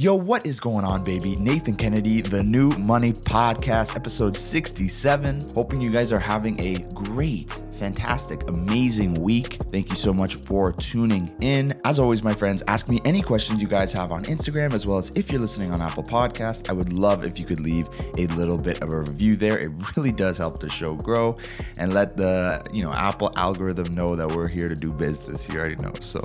Yo, what is going on, baby? Nathan Kennedy, the New Money Podcast, episode 67. Hoping you guys are having a great fantastic, amazing week. Thank you so much for tuning in. As always, my friends, ask me any questions you guys have on Instagram, as well as if you're listening on Apple Podcast. I would love if you could leave a little bit of a review there. It really does help the show grow and let the you know Apple algorithm know that we're here to do business. You already know. So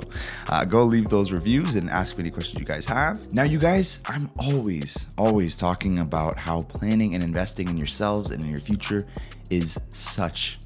uh, go leave those reviews and ask me any questions you guys have. Now, you guys, I'm always, always talking about how planning and investing in yourselves and in your future is such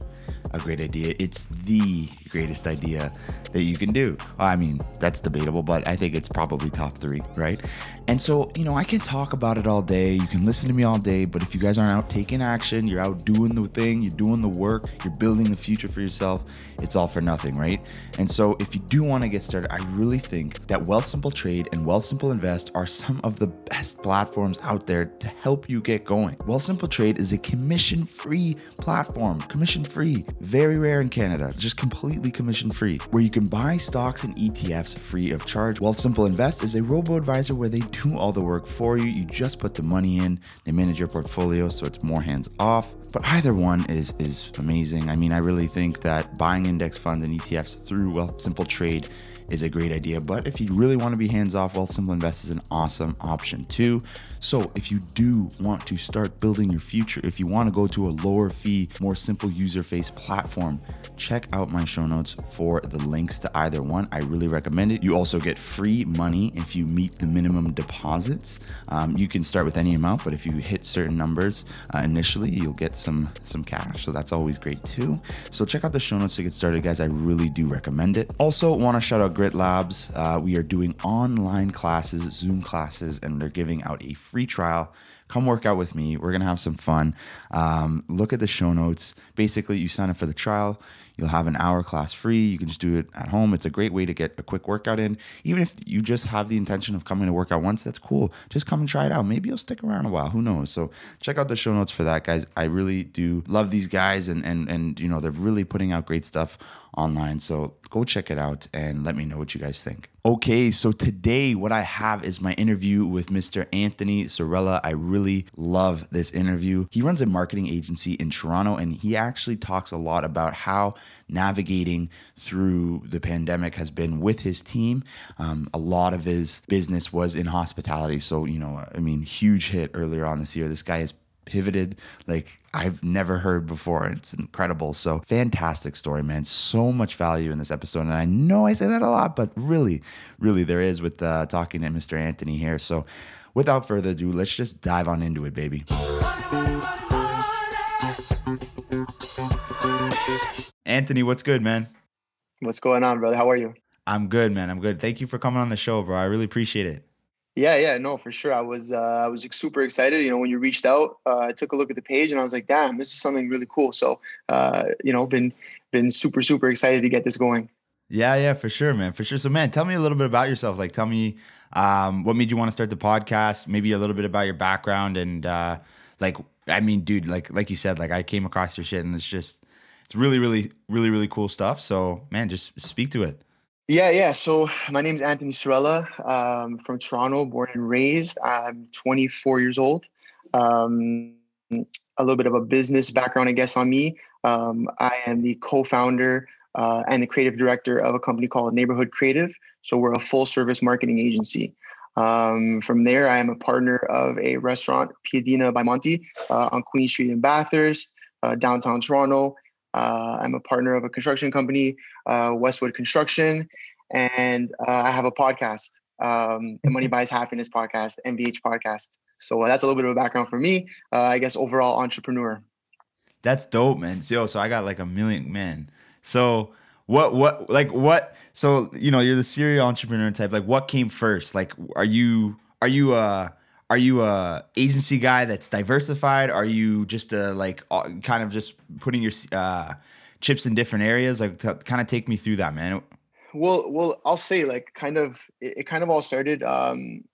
a great idea. It's the greatest idea that you can do. I mean, that's debatable, but I think it's probably top three, right? And so, you know, I can talk about it all day. You can listen to me all day, but if you guys aren't out taking action, you're out doing the thing, you're doing the work, you're building the future for yourself, it's all for nothing, right? And so, if you do want to get started, I really think that Wealthsimple Trade and Wealthsimple Invest are some of the best platforms out there to help you get going. Wealthsimple Trade is a commission free platform, commission free, very rare in Canada, just completely commission free, where you can buy stocks and ETFs free of charge. Wealthsimple Invest is a robo advisor where they do all the work for you. You just put the money in, they manage your portfolio so it's more hands off. But either one is is amazing. I mean, I really think that buying index funds and ETFs through Wealthsimple Trade is a great idea. But if you really want to be hands off, Wealthsimple Invest is an awesome option too. So if you do want to start building your future, if you want to go to a lower fee, more simple user face platform, check out my show notes for the links to either one. I really recommend it. You also get free money if you meet the minimum deposits. Um, you can start with any amount, but if you hit certain numbers uh, initially, you'll get some some cash. So that's always great too. So check out the show notes to get started, guys. I really do recommend it. Also, want to shout out Grit Labs. Uh, we are doing online classes, Zoom classes, and they're giving out a free trial. Come work out with me. We're going to have some fun. Um, look at the show notes. Basically, you sign up for the trial. You'll have an hour class free. You can just do it at home. It's a great way to get a quick workout in. Even if you just have the intention of coming to work out once, that's cool. Just come and try it out. Maybe you'll stick around a while. Who knows? So check out the show notes for that, guys. I really do love these guys, and and and you know they're really putting out great stuff online. So go check it out and let me know what you guys think. Okay, so today what I have is my interview with Mr. Anthony Sorella. I really love this interview. He runs a marketing agency in Toronto and he actually talks a lot about how navigating through the pandemic has been with his team. Um, a lot of his business was in hospitality. So, you know, I mean, huge hit earlier on this year. This guy is pivoted like I've never heard before. It's incredible. So fantastic story, man. So much value in this episode. And I know I say that a lot, but really, really there is with uh, talking to Mr. Anthony here. So without further ado, let's just dive on into it, baby. Anthony, what's good, man? What's going on, brother? How are you? I'm good, man. I'm good. Thank you for coming on the show, bro. I really appreciate it. Yeah, yeah, no, for sure. I was uh, I was super excited. You know, when you reached out, uh, I took a look at the page and I was like, "Damn, this is something really cool." So, uh, you know, been been super super excited to get this going. Yeah, yeah, for sure, man, for sure. So, man, tell me a little bit about yourself. Like, tell me um, what made you want to start the podcast. Maybe a little bit about your background and uh, like, I mean, dude, like like you said, like I came across your shit and it's just it's really, really, really, really cool stuff. So, man, just speak to it. Yeah, yeah. So my name is Anthony Sorella. Um, from Toronto, born and raised. I'm 24 years old. Um, a little bit of a business background, I guess, on me. Um, I am the co-founder uh, and the creative director of a company called Neighborhood Creative. So we're a full-service marketing agency. Um, from there, I am a partner of a restaurant, Piadina by Monty, uh, on Queen Street in Bathurst, uh, downtown Toronto. Uh, I'm a partner of a construction company, uh, Westwood Construction, and uh, I have a podcast, um, the Money Buys Happiness podcast, MBH podcast. So uh, that's a little bit of a background for me. Uh, I guess overall entrepreneur. That's dope, man. Yo, so I got like a million man. So what what like what so you know you're the serial entrepreneur type. Like what came first? Like are you are you a are you a agency guy that's diversified? Are you just a like kind of just putting your uh, chips in different areas? Like to kind of take me through that, man. Well, well, I'll say like kind of it, it kind of all started. Um,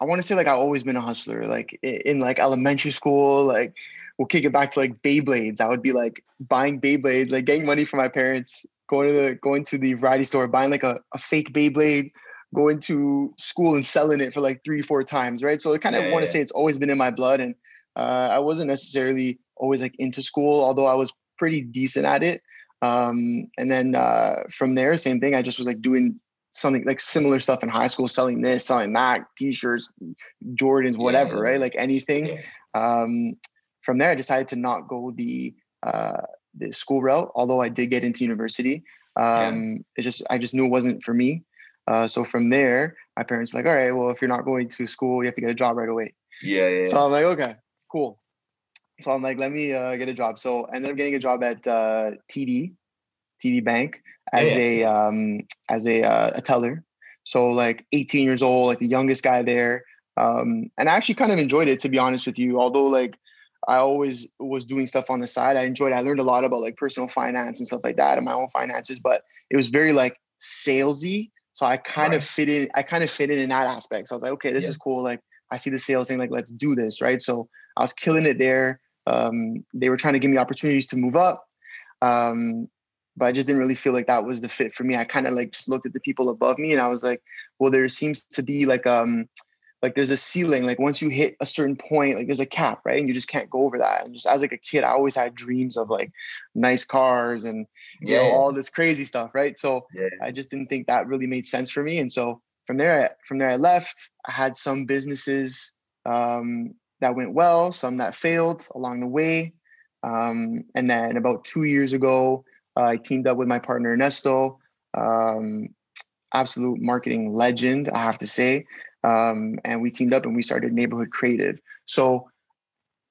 I want to say like I've always been a hustler. Like in, in like elementary school, like we'll kick it back to like Beyblades. I would be like buying Beyblades, like getting money from my parents, going to the going to the variety store, buying like a, a fake Beyblade, going to school and selling it for like three, four times, right? So I kind of yeah, want to yeah. say it's always been in my blood, and uh, I wasn't necessarily always like into school, although I was pretty decent at it. Um, and then uh, from there, same thing. I just was like doing something like similar stuff in high school, selling this, selling that, t-shirts, Jordans, whatever, yeah. right? Like anything. Um, from there, I decided to not go the uh, the school route, although I did get into university. Um, It just I just knew it wasn't for me. Uh, so from there, my parents were like, all right, well, if you're not going to school, you have to get a job right away. Yeah, yeah. So I'm like, okay, cool. So I'm like, let me uh, get a job. So I ended up getting a job at uh, TD, TD Bank as yeah. a um, as a uh, a teller. So like 18 years old, like the youngest guy there. Um, and I actually kind of enjoyed it to be honest with you. Although like I always was doing stuff on the side, I enjoyed. It. I learned a lot about like personal finance and stuff like that, and my own finances. But it was very like salesy. So I kind right. of fit in. I kind of fit in in that aspect. So I was like, okay, this yeah. is cool. Like I see the sales thing. Like let's do this, right? So I was killing it there. Um, they were trying to give me opportunities to move up. Um, but I just didn't really feel like that was the fit for me. I kind of like just looked at the people above me and I was like, well, there seems to be like um like there's a ceiling. Like once you hit a certain point, like there's a cap, right? And you just can't go over that. And just as like a kid, I always had dreams of like nice cars and you yeah. know all this crazy stuff, right? So yeah. I just didn't think that really made sense for me. And so from there, I, from there I left. I had some businesses um, that went well, some that failed along the way. Um, and then about two years ago, uh, I teamed up with my partner Ernesto, um, absolute marketing legend, I have to say. Um, and we teamed up and we started Neighborhood Creative. So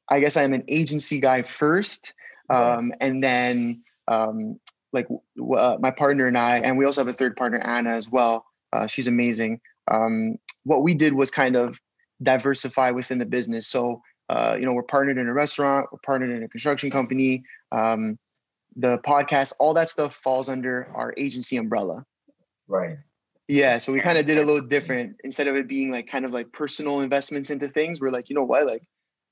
I guess I'm an agency guy first, um, and then um, like uh, my partner and I, and we also have a third partner, Anna, as well. Uh, she's amazing. Um, what we did was kind of diversify within the business. So, uh, you know, we're partnered in a restaurant, we're partnered in a construction company. Um, the podcast, all that stuff falls under our agency umbrella. Right. Yeah. So we kind of did a little different. Instead of it being like kind of like personal investments into things, we're like, you know what? Like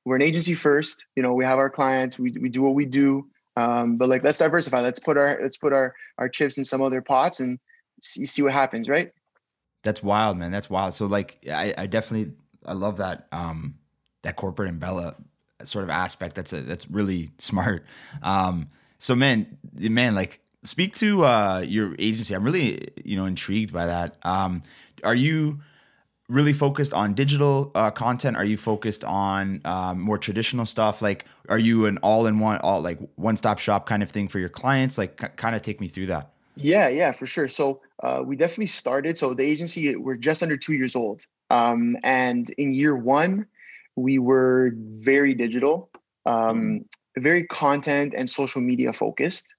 we're an agency first. You know, we have our clients, we, we do what we do. Um, but like let's diversify. Let's put our let's put our our chips in some other pots and see, see what happens, right? That's wild, man. That's wild. So like I, I definitely I love that um that corporate umbrella sort of aspect. That's a that's really smart. Um so man, man, like speak to uh your agency. I'm really you know intrigued by that. Um are you really focused on digital uh, content? Are you focused on um, more traditional stuff? Like, are you an all-in-one, all like one-stop shop kind of thing for your clients? Like, c- kind of take me through that. Yeah, yeah, for sure. So uh, we definitely started. So the agency, we're just under two years old. Um, and in year one, we were very digital, um, very content and social media focused.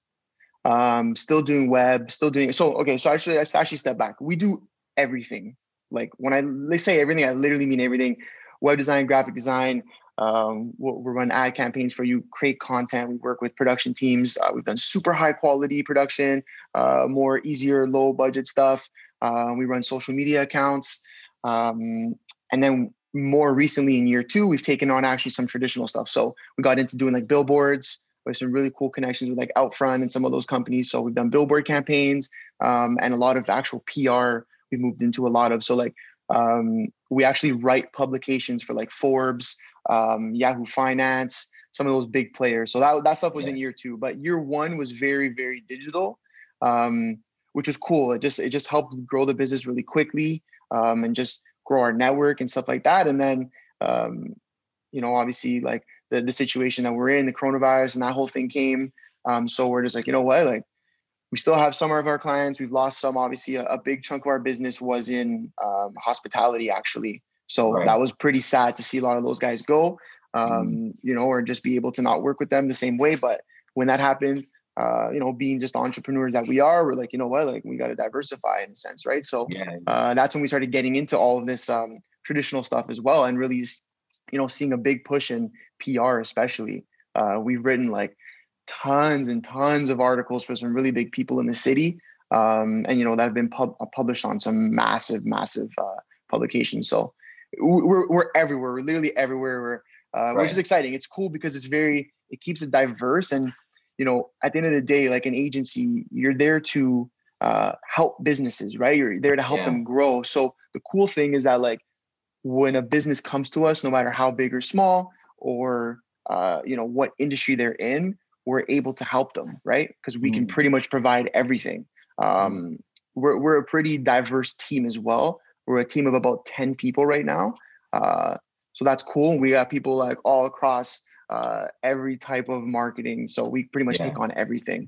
Um, still doing web, still doing so. Okay, so actually, I actually step back. We do everything. Like when I say everything, I literally mean everything. Web design, graphic design. Um, we'll, we'll, run ad campaigns for you, create content. We work with production teams. Uh, we've done super high quality production, uh, more easier, low budget stuff. Uh, we run social media accounts. Um, and then more recently in year two, we've taken on actually some traditional stuff. So we got into doing like billboards. We have some really cool connections with like Outfront and some of those companies. So we've done billboard campaigns um, and a lot of actual PR. We moved into a lot of so like um, we actually write publications for like Forbes, um, Yahoo Finance, some of those big players. So that that stuff was yeah. in year two, but year one was very very digital, um, which was cool. It just it just helped grow the business really quickly um, and just grow our network and stuff like that. And then, um, you know, obviously like the, the situation that we're in, the coronavirus and that whole thing came. Um, so we're just like, you know what, like we still have some of our clients. We've lost some. Obviously, a, a big chunk of our business was in um, hospitality, actually. So right. that was pretty sad to see a lot of those guys go. Um, mm. You know, or just be able to not work with them the same way. But when that happened, uh, you know, being just entrepreneurs that we are, we're like, you know what, like we got to diversify in a sense, right? So yeah. uh, that's when we started getting into all of this um, traditional stuff as well, and really, you know, seeing a big push in PR, especially. Uh, we've written like tons and tons of articles for some really big people in the city, um, and you know that have been pub- uh, published on some massive, massive uh, publications. So we're we're everywhere. We're literally everywhere. We're uh, right. which is exciting. It's cool because it's very it keeps it diverse and you know, at the end of the day, like an agency, you're there to uh, help businesses, right? You're there to help yeah. them grow. So the cool thing is that like when a business comes to us, no matter how big or small, or uh, you know what industry they're in, we're able to help them, right? Because we mm. can pretty much provide everything. Mm. Um, we're we're a pretty diverse team as well. We're a team of about ten people right now, uh, so that's cool. We got people like all across uh, every type of marketing, so we pretty much yeah. take on everything.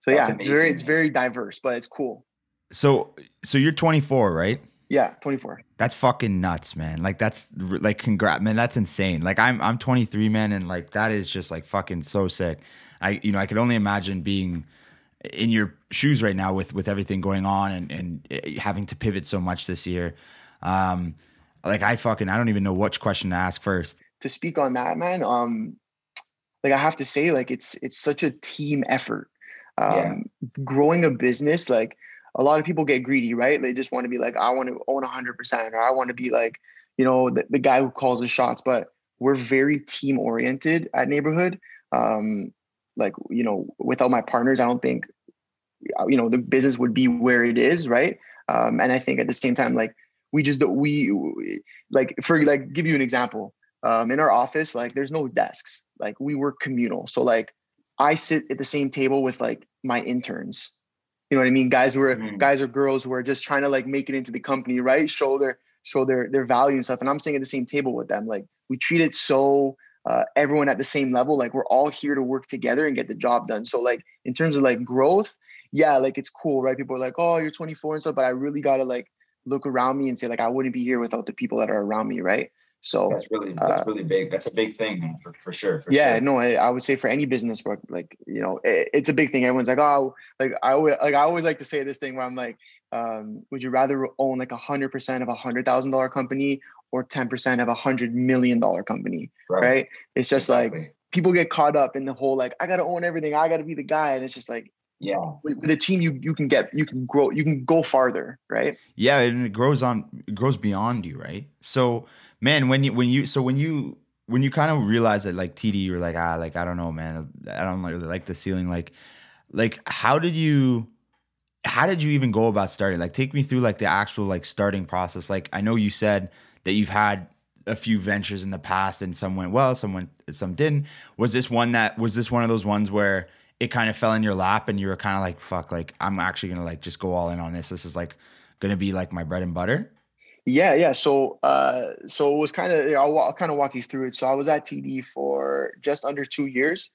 So that's yeah, amazing. it's very it's very diverse, but it's cool. So so you're 24, right? Yeah, 24. That's fucking nuts, man. Like that's like congrats, man. That's insane. Like I'm I'm 23, man, and like that is just like fucking so sick. I you know I could only imagine being in your shoes right now with with everything going on and and eh, having to pivot so much this year. Um, like I fucking I don't even know which question to ask first. To speak on that, man. Um, like I have to say, like it's it's such a team effort. Um, yeah. growing a business, like a lot of people get greedy, right? They just want to be like, I want to own 100%, or I want to be like, you know, the, the guy who calls the shots. But we're very team oriented at Neighborhood. Um, like, you know, without my partners, I don't think, uh, you know, the business would be where it is, right? Um, and I think at the same time, like, we just we like for like give you an example. Um, in our office, like, there's no desks. Like, we work communal. So like, I sit at the same table with like my interns you know what I mean? Guys were mm-hmm. guys or girls who are just trying to like make it into the company, right? Show their show their their value and stuff. And I'm sitting at the same table with them. Like we treat it so uh, everyone at the same level. Like we're all here to work together and get the job done. So like in terms of like growth, yeah, like it's cool, right? People are like, oh, you're 24 and stuff, but I really gotta like look around me and say like I wouldn't be here without the people that are around me, right? So that's really that's uh, really big. That's a big thing for, for sure. For yeah, sure. no, I, I, would say for any business work, like you know, it, it's a big thing. Everyone's like, oh, like I always like I always like to say this thing where I'm like, um, would you rather own like a hundred percent of a hundred thousand dollar company or ten percent of a hundred million dollar company? Right. right? It's just exactly. like people get caught up in the whole like I gotta own everything, I gotta be the guy, and it's just like yeah with, with, a team you you can get you can grow you can go farther right yeah and it grows on it grows beyond you right so man, when you when you so when you when you kind of realize that like TD, you're like ah like I don't know, man, I don't really like the ceiling. Like like how did you how did you even go about starting? Like take me through like the actual like starting process. Like I know you said that you've had a few ventures in the past and some went well, some went some didn't. Was this one that was this one of those ones where it kind of fell in your lap and you were kind of like fuck like I'm actually to like just go all in on this. This is like to be like my bread and butter? Yeah, yeah. So, uh, so it was kind of I'll, I'll kind of walk you through it. So I was at TD for just under two years,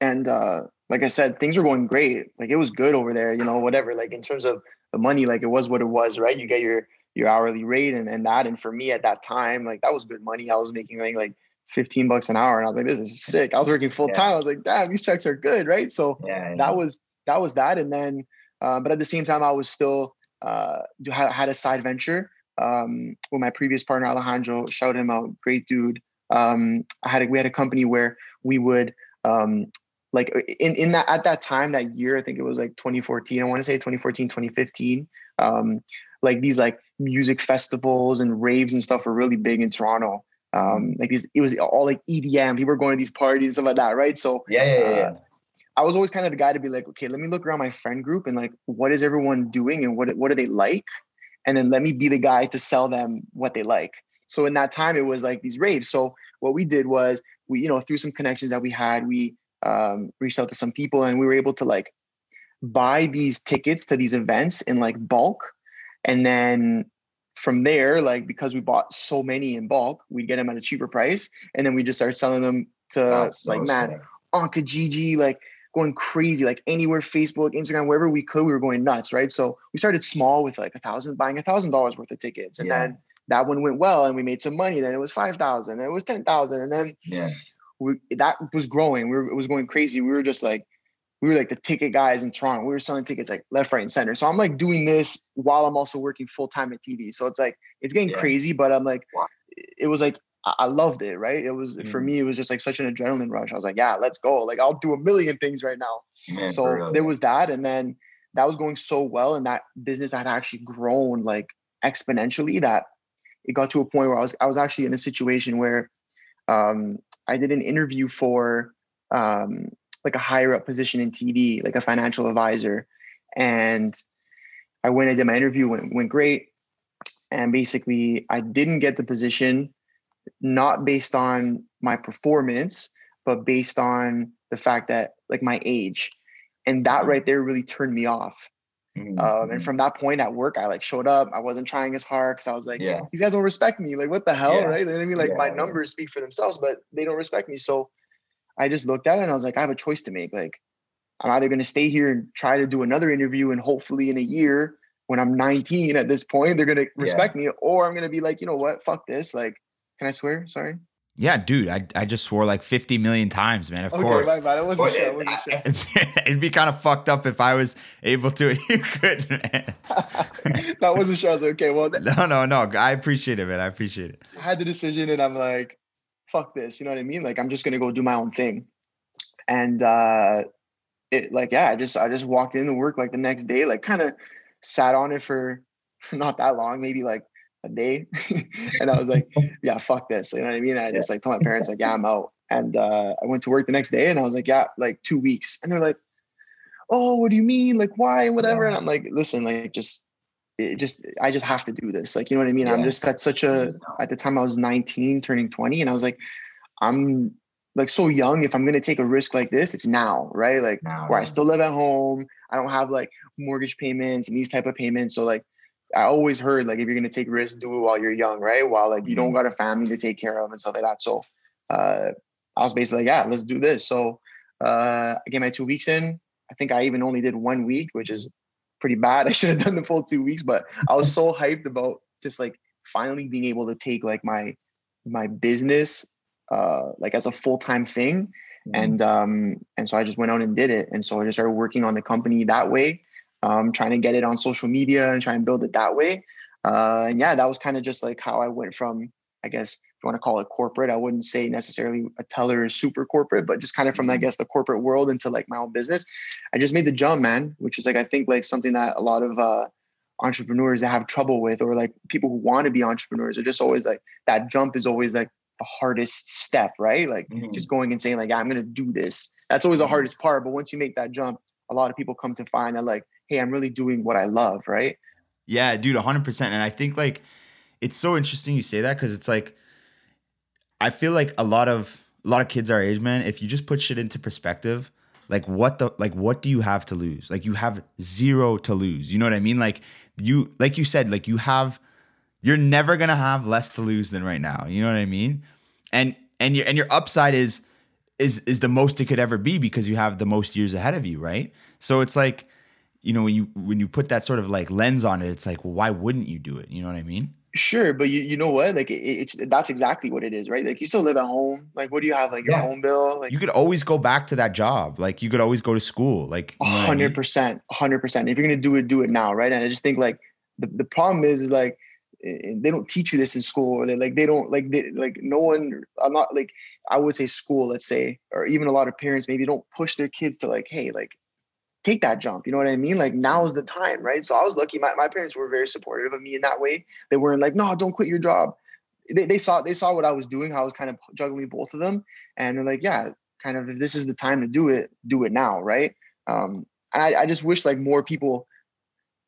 and uh, like I said, things were going great. Like it was good over there. You know, whatever. Like in terms of the money, like it was what it was, right? You get your your hourly rate and, and that. And for me at that time, like that was good money. I was making like, like 15 bucks an hour. And I was like, this is sick. I was working full time. I was like, damn, these checks are good. Right. So yeah, that was, that was that. And then, uh, but at the same time, I was still, uh, had a side venture um, with my previous partner Alejandro. Shout him out, great dude. Um, I had a, we had a company where we would um, like in in that at that time that year I think it was like 2014 I want to say 2014 2015 um, like these like music festivals and raves and stuff were really big in Toronto um, like these it was all like EDM people were going to these parties and stuff like that right so yeah yeah, yeah. Uh, I was always kind of the guy to be like okay let me look around my friend group and like what is everyone doing and what what do they like and then let me be the guy to sell them what they like. So in that time, it was like these raves. So what we did was we, you know, through some connections that we had, we um, reached out to some people and we were able to like buy these tickets to these events in like bulk. And then from there, like because we bought so many in bulk, we'd get them at a cheaper price. And then we just started selling them to That's like, so man, on Kijiji, like going crazy, like anywhere, Facebook, Instagram, wherever we could, we were going nuts, right? So we started small with like a thousand, buying a thousand dollars worth of tickets. And yeah. then that one went well and we made some money. Then it was 5,000, then it was 10,000. And then yeah. we, that was growing. We were, it was going crazy. We were just like, we were like the ticket guys in Toronto. We were selling tickets like left, right, and center. So I'm like doing this while I'm also working full time at TD. So it's like, it's getting yeah. crazy, but I'm like, wow. it was like I loved it, right? It was mm. for me, it was just like such an adrenaline rush. I was like, yeah, let's go. Like I'll do a million things right now. Man, so there was that. And then that was going so well. And that business had actually grown like exponentially that it got to a point where I was I was actually in a situation where um, I did an interview for um, like a higher up position in TD, like a financial advisor. And I went, I did my interview, went went great, and basically I didn't get the position, not based on my performance, but based on the fact that like my age, and that mm-hmm. right there really turned me off. Mm-hmm. Um, and mm-hmm. from that point at work, I like showed up. I wasn't trying as hard because I was like, yeah. these guys don't respect me. Like, what the hell, yeah. right? You know what I mean? Like, yeah. my numbers speak for themselves, but they don't respect me. So I just looked at it and I was like, I have a choice to make. Like, I'm either going to stay here and try to do another interview, and hopefully in a year, when I'm 19 at this point, they're going to respect me, or I'm going to be like, you know what, fuck this. Like, can I swear? Sorry. Yeah, dude, I, I just swore like 50 million times, man. Of okay, course. My bad. I wasn't sure. I wasn't sure. It'd be kind of fucked up if I was able to. You could, man. that wasn't sure. I was like, okay, well. no, no, no. I appreciate it, man. I appreciate it. I had the decision and I'm like, fuck this. You know what I mean? Like, I'm just going to go do my own thing. And, uh, it like, yeah, I just, I just walked into work like the next day, like kind of sat on it for not that long, maybe like a day. and I was like, yeah, fuck this. You know what I mean? I just like told my parents, like, yeah, I'm out. And uh, I went to work the next day and I was like, yeah, like two weeks. And they're like, oh, what do you mean? Like, why? Whatever. And I'm like, listen, like, just, it just, I just have to do this. Like, you know what I mean? Yeah. I'm just at such a, at the time I was 19, turning 20. And I was like, I'm like so young. If I'm going to take a risk like this, it's now, right? Like, now, where I still live at home. I don't have like mortgage payments and these type of payments. So, like, I always heard like if you're gonna take risks, do it while you're young, right? While like you don't mm-hmm. got a family to take care of and stuff like that. So uh, I was basically like, yeah, let's do this. So uh, I get my two weeks in. I think I even only did one week, which is pretty bad. I should have done the full two weeks, but I was so hyped about just like finally being able to take like my my business uh like as a full-time thing. Mm-hmm. And um and so I just went out and did it. And so I just started working on the company that way um, trying to get it on social media and try and build it that way. Uh, and yeah, that was kind of just like how I went from, I guess, if you want to call it corporate, I wouldn't say necessarily a teller is super corporate, but just kind of from, I mm-hmm. guess, the corporate world into like my own business. I just made the jump, man, which is like, I think like something that a lot of uh, entrepreneurs that have trouble with, or like people who want to be entrepreneurs are just always like, that jump is always like the hardest step, right? Like mm-hmm. just going and saying like, I'm going to do this. That's always the mm-hmm. hardest part. But once you make that jump, a lot of people come to find that like, hey, I'm really doing what I love, right? Yeah, dude, 100%. And I think like it's so interesting you say that because it's like I feel like a lot of a lot of kids our age, man, if you just put shit into perspective, like what the like what do you have to lose? Like you have zero to lose. You know what I mean? Like you like you said, like you have you're never gonna have less to lose than right now. You know what I mean? And and your and your upside is is is the most it could ever be because you have the most years ahead of you, right? So it's like you know when you when you put that sort of like lens on it it's like well, why wouldn't you do it? You know what i mean? Sure but you, you know what? Like it, it's that's exactly what it is right? Like you still live at home. Like what do you have? Like your yeah. home bill? Like you could always go back to that job. Like you could always go to school. Like 100% I mean? 100% if you're gonna do it do it now right? And i just think like the, the problem is, is like they don't teach you this in school or they like they don't like they like no one i'm not like i would say school let's say or even a lot of parents maybe don't push their kids to like hey like take that jump. You know what I mean? Like now is the time, right? So I was lucky. My, my parents were very supportive of me in that way. They weren't like, no, don't quit your job. They, they saw they saw what I was doing, how I was kind of juggling both of them. And they're like, yeah, kind of if this is the time to do it, do it now, right? Um, and I, I just wish like more people,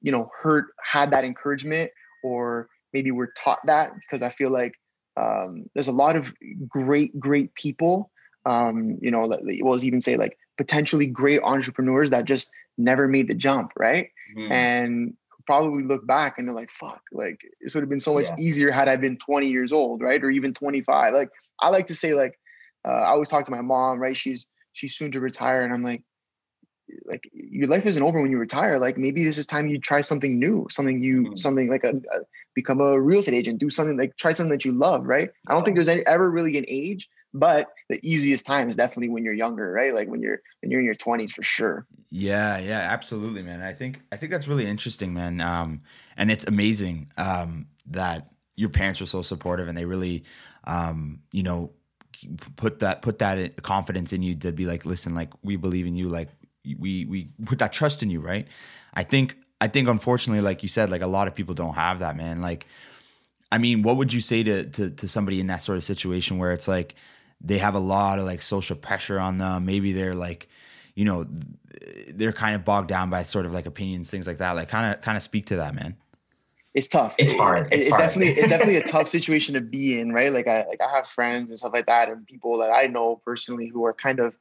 you know, heard had that encouragement or maybe were taught that because I feel like um, there's a lot of great, great people. Um, you know, well, let's even say like potentially great entrepreneurs that just never made the jump, right? Mm-hmm. And probably look back and they're like, fuck, like this would have been so much yeah. easier had I been 20 years old, right? Or even 25. Like I like to say, like, uh, I always talk to my mom, right? She's she's soon to retire, and I'm like, like your life isn't over when you retire. Like maybe this is time you try something new, something you mm-hmm. something like a, a, become a real estate agent, do something like try something that you love, right? I don't think there's any, ever really an age but the easiest time is definitely when you're younger right? Like when you're when you're in your 20s for sure. Yeah yeah absolutely man. I think i think that's really interesting man. Um and it's amazing um that your parents were so supportive and they really um you know put that put that confidence in you to be like listen like we believe in you like we we put that trust in you right? I think i think unfortunately like you said like a lot of people don't have that man. Like i mean what would you say to to, to somebody in that sort of situation where it's like they have a lot of like social pressure on them. Maybe they're like, you know, they're kind of bogged down by sort of like opinions, things like that. Like kind of kind of speak to that, man. It's tough. It's hard. It's, it's hard. definitely it's definitely a tough situation to be in, right? Like I like I have friends and stuff like that, and people that I know personally who are kind of,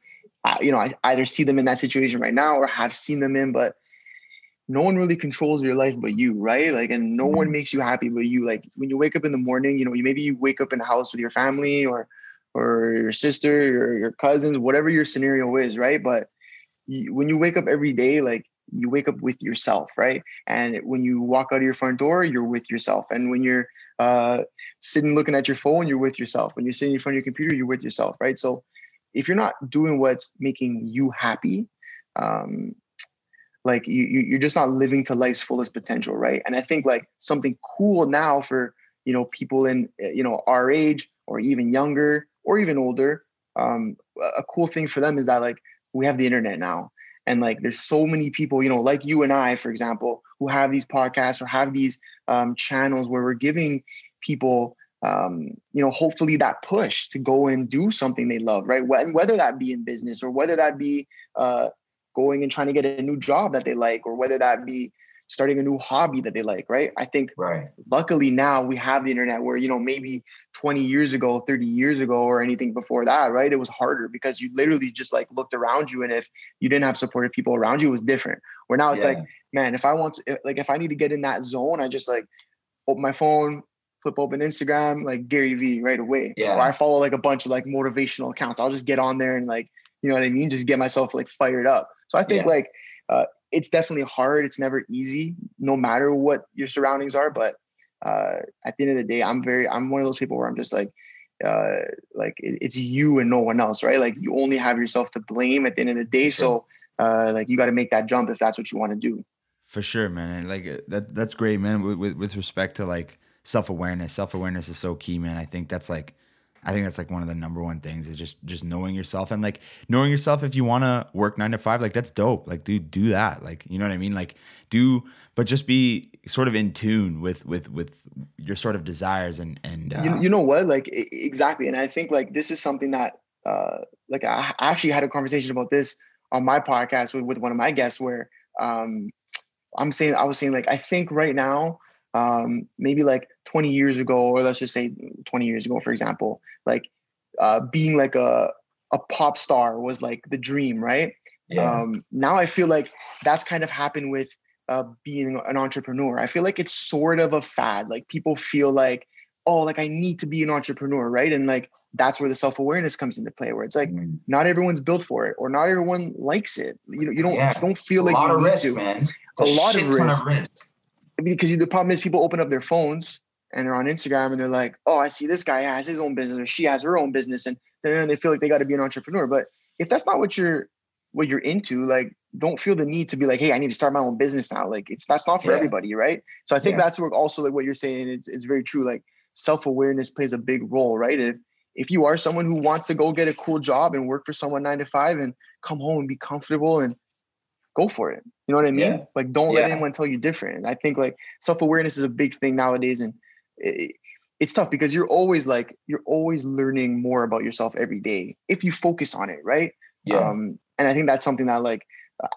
uh, you know, I either see them in that situation right now or have seen them in, but no one really controls your life but you, right? Like, and no one mm-hmm. makes you happy but you. Like when you wake up in the morning, you know, you maybe you wake up in a house with your family or or your sister or your cousins, whatever your scenario is, right? But you, when you wake up every day, like you wake up with yourself, right? And when you walk out of your front door, you're with yourself. And when you're uh, sitting looking at your phone, you're with yourself. When you're sitting in front of your computer, you're with yourself, right? So if you're not doing what's making you happy, um, like you, you're just not living to life's fullest potential, right? And I think like something cool now for you know people in you know our age or even younger or even older, um, a cool thing for them is that like we have the internet now. And like there's so many people you know like you and i for example who have these podcasts or have these um, channels where we're giving people um, you know hopefully that push to go and do something they love right? And whether that be in business or whether that be uh, going and trying to get a new job that they like or whether that be starting a new hobby that they like, right? I think right. luckily now we have the internet where, you know, maybe 20 years ago, 30 years ago, or anything before that, right? It was harder because you literally just like looked around you. And if you didn't have supportive people around you, it was different. Where now it's yeah. like, man, if I want to, like, if I need to get in that zone, I just like open my phone, flip open Instagram, like Gary Vee right away. Yeah. Or I follow like a bunch of like motivational accounts. I'll just get on there and like, you know what I mean? Just get myself like fired up. So I think yeah. like, uh, it's definitely hard. It's never easy, no matter what your surroundings are. But uh, at the end of the day, I'm very, I'm one of those people where I'm just like, uh, like it, it's you and no one else, right? Like you only have yourself to blame at the end of the day. So, uh, like you got to make that jump if that's what you want to do. For sure, man. And like that, that's great, man. With, with, with respect to like self awareness, self awareness is so key, man. I think that's like I think that's like one of the number one things is just just knowing yourself and like knowing yourself if you want to work 9 to 5 like that's dope. Like dude do that. Like you know what I mean? Like do but just be sort of in tune with with with your sort of desires and and uh, you, you know what? Like exactly. And I think like this is something that uh like I actually had a conversation about this on my podcast with, with one of my guests where um I'm saying I was saying like I think right now um, maybe like 20 years ago, or let's just say 20 years ago, for example, like uh, being like a a pop star was like the dream, right? Yeah. Um, now I feel like that's kind of happened with uh, being an entrepreneur. I feel like it's sort of a fad. Like people feel like, oh, like I need to be an entrepreneur, right? And like that's where the self awareness comes into play, where it's like mm. not everyone's built for it, or not everyone likes it. You know, you don't yeah. don't feel like a lot you of need risk, to. man. a, a lot of risk. of risk because the problem is people open up their phones and they're on Instagram and they're like, oh, I see this guy has his own business or she has her own business, and then they feel like they got to be an entrepreneur. But if that's not what you're what you're into, like, don't feel the need to be like, hey, I need to start my own business now. Like, it's that's not for yeah. everybody, right? So I think yeah. that's what also like what you're saying. It's it's very true. Like self awareness plays a big role, right? If if you are someone who wants to go get a cool job and work for someone nine to five and come home and be comfortable and go for it. You know what I mean? Yeah. Like, don't yeah. let anyone tell you different. I think like self awareness is a big thing nowadays, and it, it's tough because you're always like you're always learning more about yourself every day if you focus on it, right? Yeah. Um, and I think that's something that like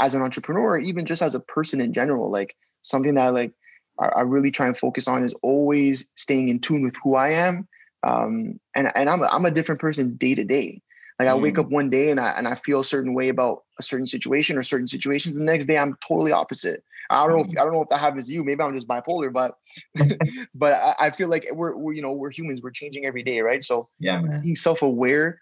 as an entrepreneur, even just as a person in general, like something that like I, I really try and focus on is always staying in tune with who I am. Um, and and I'm a, I'm a different person day to day. Like I wake mm. up one day and I and I feel a certain way about a certain situation or certain situations. The next day I'm totally opposite. I don't know if mm. I don't know if that happens to you. Maybe I'm just bipolar, but but I, I, feel like we're, we're you know we're humans. We're changing every day, right? So yeah, being self aware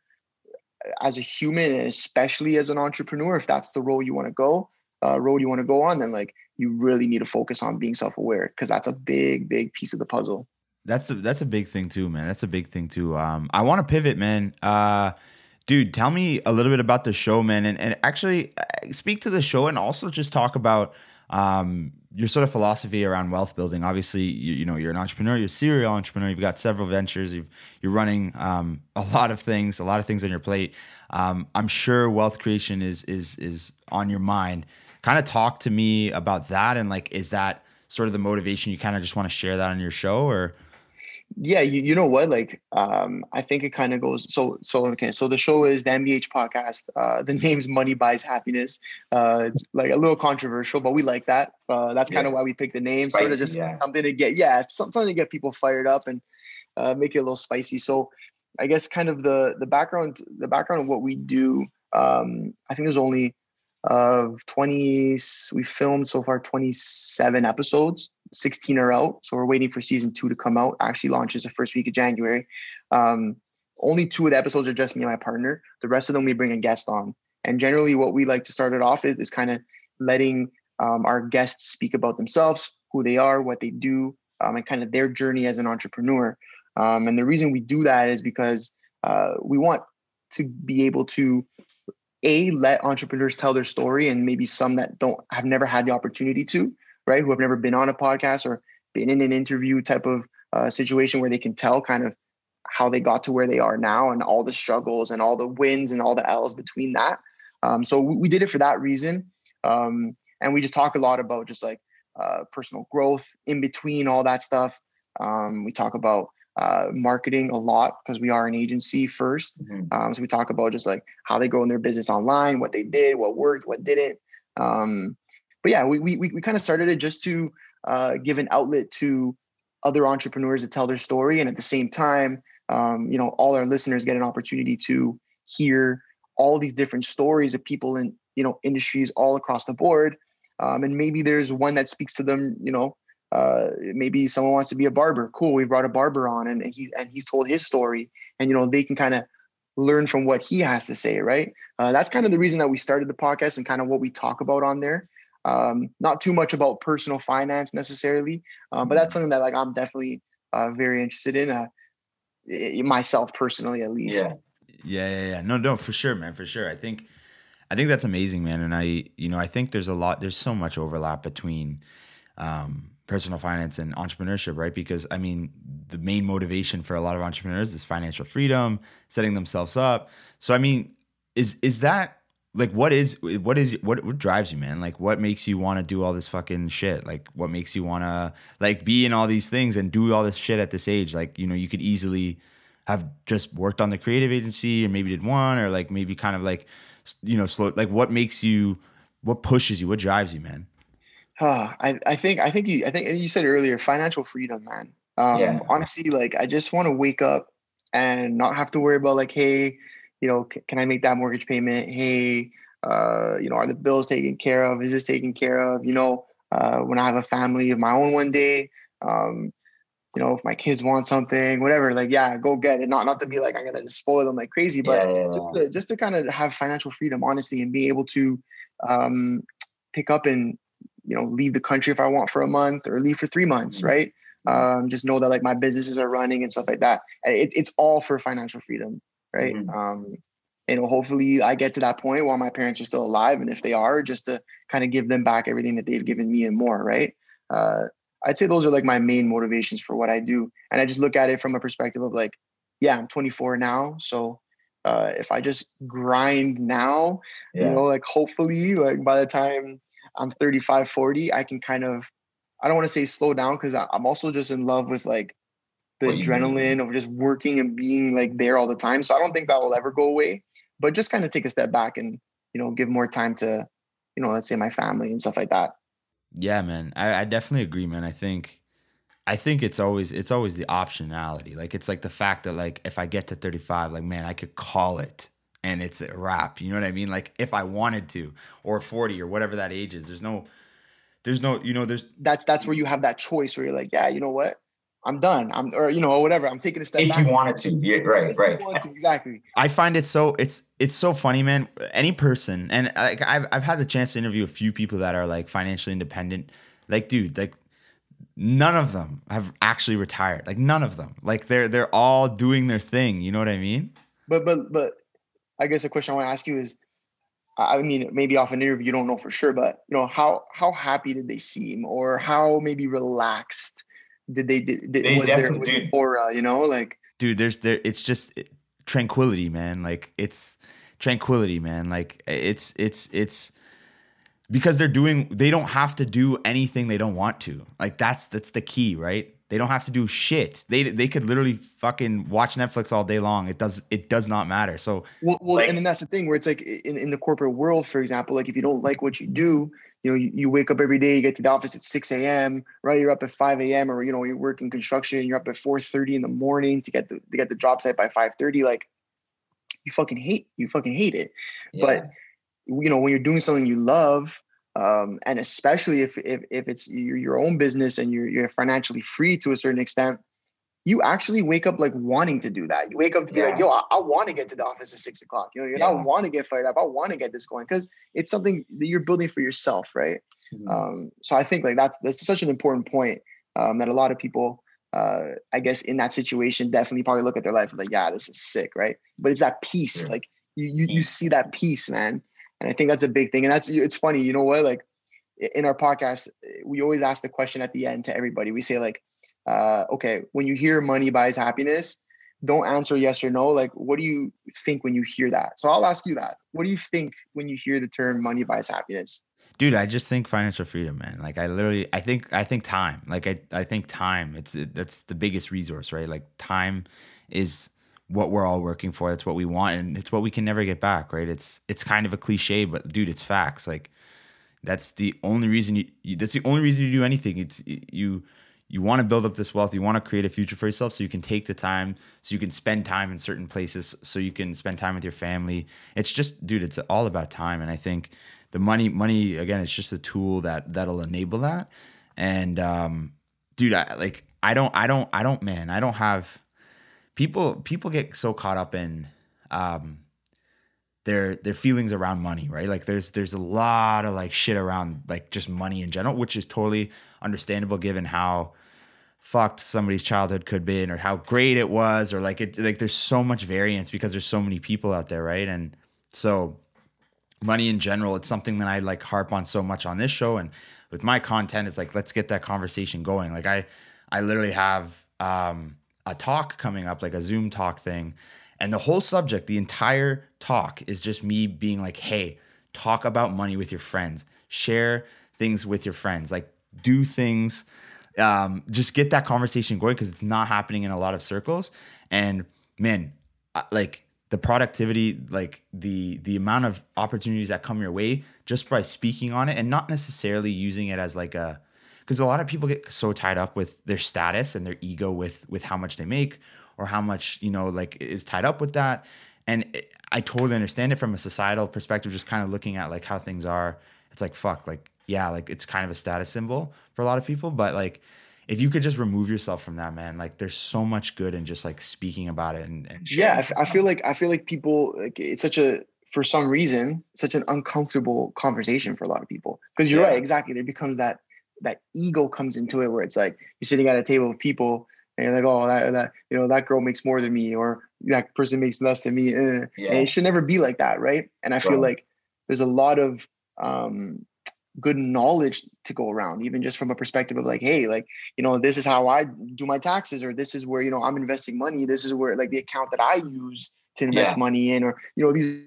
as a human and especially as an entrepreneur, if that's the role you want to go, uh, road you want to go on, then like you really need to focus on being self aware because that's a big big piece of the puzzle. That's the that's a big thing too, man. That's a big thing too. Um, I want to pivot, man. Uh dude, tell me a little bit about the show, man, and, and actually uh, speak to the show and also just talk about um, your sort of philosophy around wealth building. Obviously, you, you, know you're an entrepreneur, you're a serial entrepreneur. You've got several ventures. you are running um, a lot of things, a lot of things on your plate. Um, I'm sure wealth creation is is is on your mind. Kind of talk to me about that, and like, is that sort of the motivation you kind of just want to share that on your show, or? Yeah, you, you know what? Like, um, I think it kind of goes so so okay. So the show is the MBH podcast. Uh, the name's Money Buys Happiness. Uh, it's like a little controversial, but we like that. Uh, that's kind of why we picked the name. Spicy, sort of just yeah. something to get yeah, something to get people fired up and uh, make it a little spicy. So I guess kind of the the background the background of what we do. Um, I think there's only of 20 we filmed so far 27 episodes 16 are out. So we're waiting for season two to come out. Actually launches the first week of january. Um, only two of the episodes are just me and my partner. The rest of them we bring a guest on. And generally what we like to start it off is, is kind of letting um, our guests speak about themselves who they are what they do um, and kind of their journey as an entrepreneur. Um, and the reason we do that is because uh, we want to be able to a let entrepreneurs tell their story and maybe some that don't have never had the opportunity to right who have never been on a podcast or been in an interview type of uh, situation where they can tell kind of how they got to where they are now and all the struggles and all the wins and all the l's between that. Um, so we, we, did it for that reason. Um, and we just talk a lot about just like uh, personal growth in between all that stuff. Um, we talk about uh, marketing a lot because we are an agency 1st mm-hmm. um, so we talk about just like how they grow in their business online, what they did, what worked, what didn't. Um, but yeah, we we we kind of started it just to uh, give an outlet to other entrepreneurs to tell their story, and at the same time, um, you know, all our listeners get an opportunity to hear all these different stories of people in you know industries all across the board. Um, and maybe there's one that speaks to them, you know, uh, maybe someone wants to be a barber. Cool, we brought a barber on, and he and he's told his story, and you know they can kind of learn from what he has to say. Right. Uh, that's kind of the reason that we started the podcast and kind of what we talk about on there. Um, not too much about personal finance necessarily, um, but that's something that like I'm definitely uh, very interested in. Uh, myself personally, at least. Yeah. Yeah, yeah, yeah. No, no, for sure, man, for sure. I think, I think that's amazing, man. And I, you know, I think there's a lot, there's so much overlap between, um, personal finance and entrepreneurship, right? Because I mean, the main motivation for a lot of entrepreneurs is financial freedom, setting themselves up. So I mean, is is that like what is what is what what drives you, man? Like what makes you want to do all this fucking shit? Like what makes you want to like be in all these things and do all this shit at this age? Like, you know, you could easily have just worked on the creative agency or maybe did one or like maybe kind of like you know, slow like what makes you what pushes you, what drives you, man? Uh, I, I think I think you I think you said earlier financial freedom, man. Um, yeah. honestly, like I just want to wake up and not have to worry about like, hey, you know, c- can I make that mortgage payment? Hey, uh, you know, are the bills taken care of? Is this taken care of? You know, uh, when I have a family of my own one day, um, you know, if my kids want something, whatever, like, yeah, go get it. Not not to be like I'm gonna spoil them like crazy, but yeah, yeah, just to, just to kind of have financial freedom, honestly, and be able to um, pick up and you know leave the country if I want for a month or leave for three months, mm-hmm. right? Mm-hmm. Um, just know that like my businesses are running and stuff like that. It, it's all for financial freedom, right? Mm-hmm. Um, you know, hopefully I get to that point while my parents are still alive, and if they are, just to kind of give them back everything that they've given me and more, right? Uh, I'd say those are like my main motivations for what I do, and I just look at it from a perspective of like, yeah, I'm 24 now, so uh, if I just grind now, yeah. you know, like hopefully, like by the time I'm 35, 40, I can kind of, I don't want to say slow down because I'm also just in love with like the adrenaline of just working and being like there all the time. So I don't think that will ever go away, but just kind of take a step back and, you know, give more time to, you know, let's say my family and stuff like that. Yeah, man. I, I definitely agree, man. I think, I think it's always it's always the optionality. Like it's like the fact that like if I get to 35, like man, I could call it and it's a wrap. You know what I mean? Like if I wanted to, or 40 or whatever that age is, there's no, there's no, you know, there's that's that's where you have that choice where you're like, yeah, you know what? I'm done. I'm or you know, or whatever. I'm taking a step if back. you wanted to. Yeah, right, right. To, exactly. I find it so it's it's so funny, man. Any person, and like I've I've had the chance to interview a few people that are like financially independent. Like, dude, like none of them have actually retired. Like none of them. Like they're they're all doing their thing. You know what I mean? But but but I guess the question I want to ask you is, I mean, maybe off an interview you don't know for sure, but you know how how happy did they seem, or how maybe relaxed did they did, did they was there was aura, you know, like dude, there's there it's just tranquility, man. Like it's tranquility, man. Like it's it's it's because they're doing they don't have to do anything they don't want to. Like that's that's the key, right? They don't have to do shit. They they could literally fucking watch Netflix all day long. It does it does not matter. So well, well like, and then that's the thing where it's like in, in the corporate world, for example, like if you don't like what you do, you know, you, you wake up every day, you get to the office at 6 a.m., right? You're up at 5 a.m. or you know, you're working construction, you're up at 4:30 in the morning to get the to get the job site by 5:30. Like you fucking hate you fucking hate it. Yeah. But you know, when you're doing something you love, um, and especially if, if if it's your, your own business and you're you're financially free to a certain extent, you actually wake up like wanting to do that. You wake up to be yeah. like, yo, I, I want to get to the office at six o'clock. You know, you yeah. I want to get fired up. I want to get this going because it's something that you're building for yourself, right? Mm-hmm. Um, so I think like that's that's such an important point um, that a lot of people, uh, I guess, in that situation, definitely probably look at their life and like, yeah, this is sick, right? But it's that peace, yeah. like you you you see that peace, man. And I think that's a big thing. And that's it's funny, you know what? Like in our podcast, we always ask the question at the end to everybody. We say like, uh, okay, when you hear money buys happiness, don't answer yes or no. Like, what do you think when you hear that? So I'll ask you that. What do you think when you hear the term money buys happiness? Dude, I just think financial freedom, man. Like I literally, I think, I think time. Like I, I think time. It's it, that's the biggest resource, right? Like time is what we're all working for. That's what we want, and it's what we can never get back, right? It's it's kind of a cliche, but dude, it's facts. Like that's the only reason you, you that's the only reason you do anything. It's you you want to build up this wealth. You want to create a future for yourself, so you can take the time, so you can spend time in certain places, so you can spend time with your family. It's just, dude, it's all about time, and I think the money money again, it's just a tool that that'll enable that. And um, dude, I like I don't I don't I don't man I don't have people people get so caught up in um their their feelings around money, right? Like there's there's a lot of like shit around like just money in general, which is totally understandable given how fucked somebody's childhood could be or how great it was or like it like there's so much variance because there's so many people out there, right? And so money in general, it's something that I like harp on so much on this show and with my content it's like let's get that conversation going. Like I I literally have um a talk coming up, like a Zoom talk thing. And the whole subject, the entire talk is just me being like, hey, talk about money with your friends, share things with your friends, like do things, um, just get that conversation going because it's not happening in a lot of circles. And man, like the productivity, like the the amount of opportunities that come your way just by speaking on it and not necessarily using it as like a because a lot of people get so tied up with their status and their ego with with how much they make or how much you know like is tied up with that. And it, i totally understand it from a societal perspective just kind of looking at like how things are. It's like fuck like yeah like it's kind of a status symbol for a lot of people but like if you could just remove yourself from that man like there's so much good in just like speaking about it and, and yeah I feel like i feel like people like it's such a for some reason such an uncomfortable conversation for a lot of people. Because you're yeah. right exactly there becomes that that ego comes into it where it's like you're sitting at a table of people and you're like, oh, that, that you know that girl makes more than me, or that person makes less than me. Eh, eh, eh. Yeah. And it should never be like that, right? And I feel like there's a lot of um, good knowledge to go around, even just from a perspective of like, hey, like you know, this is how I do my taxes, or this is where you know I'm investing money. This is where like the account that I use to invest yeah. money in, or you know these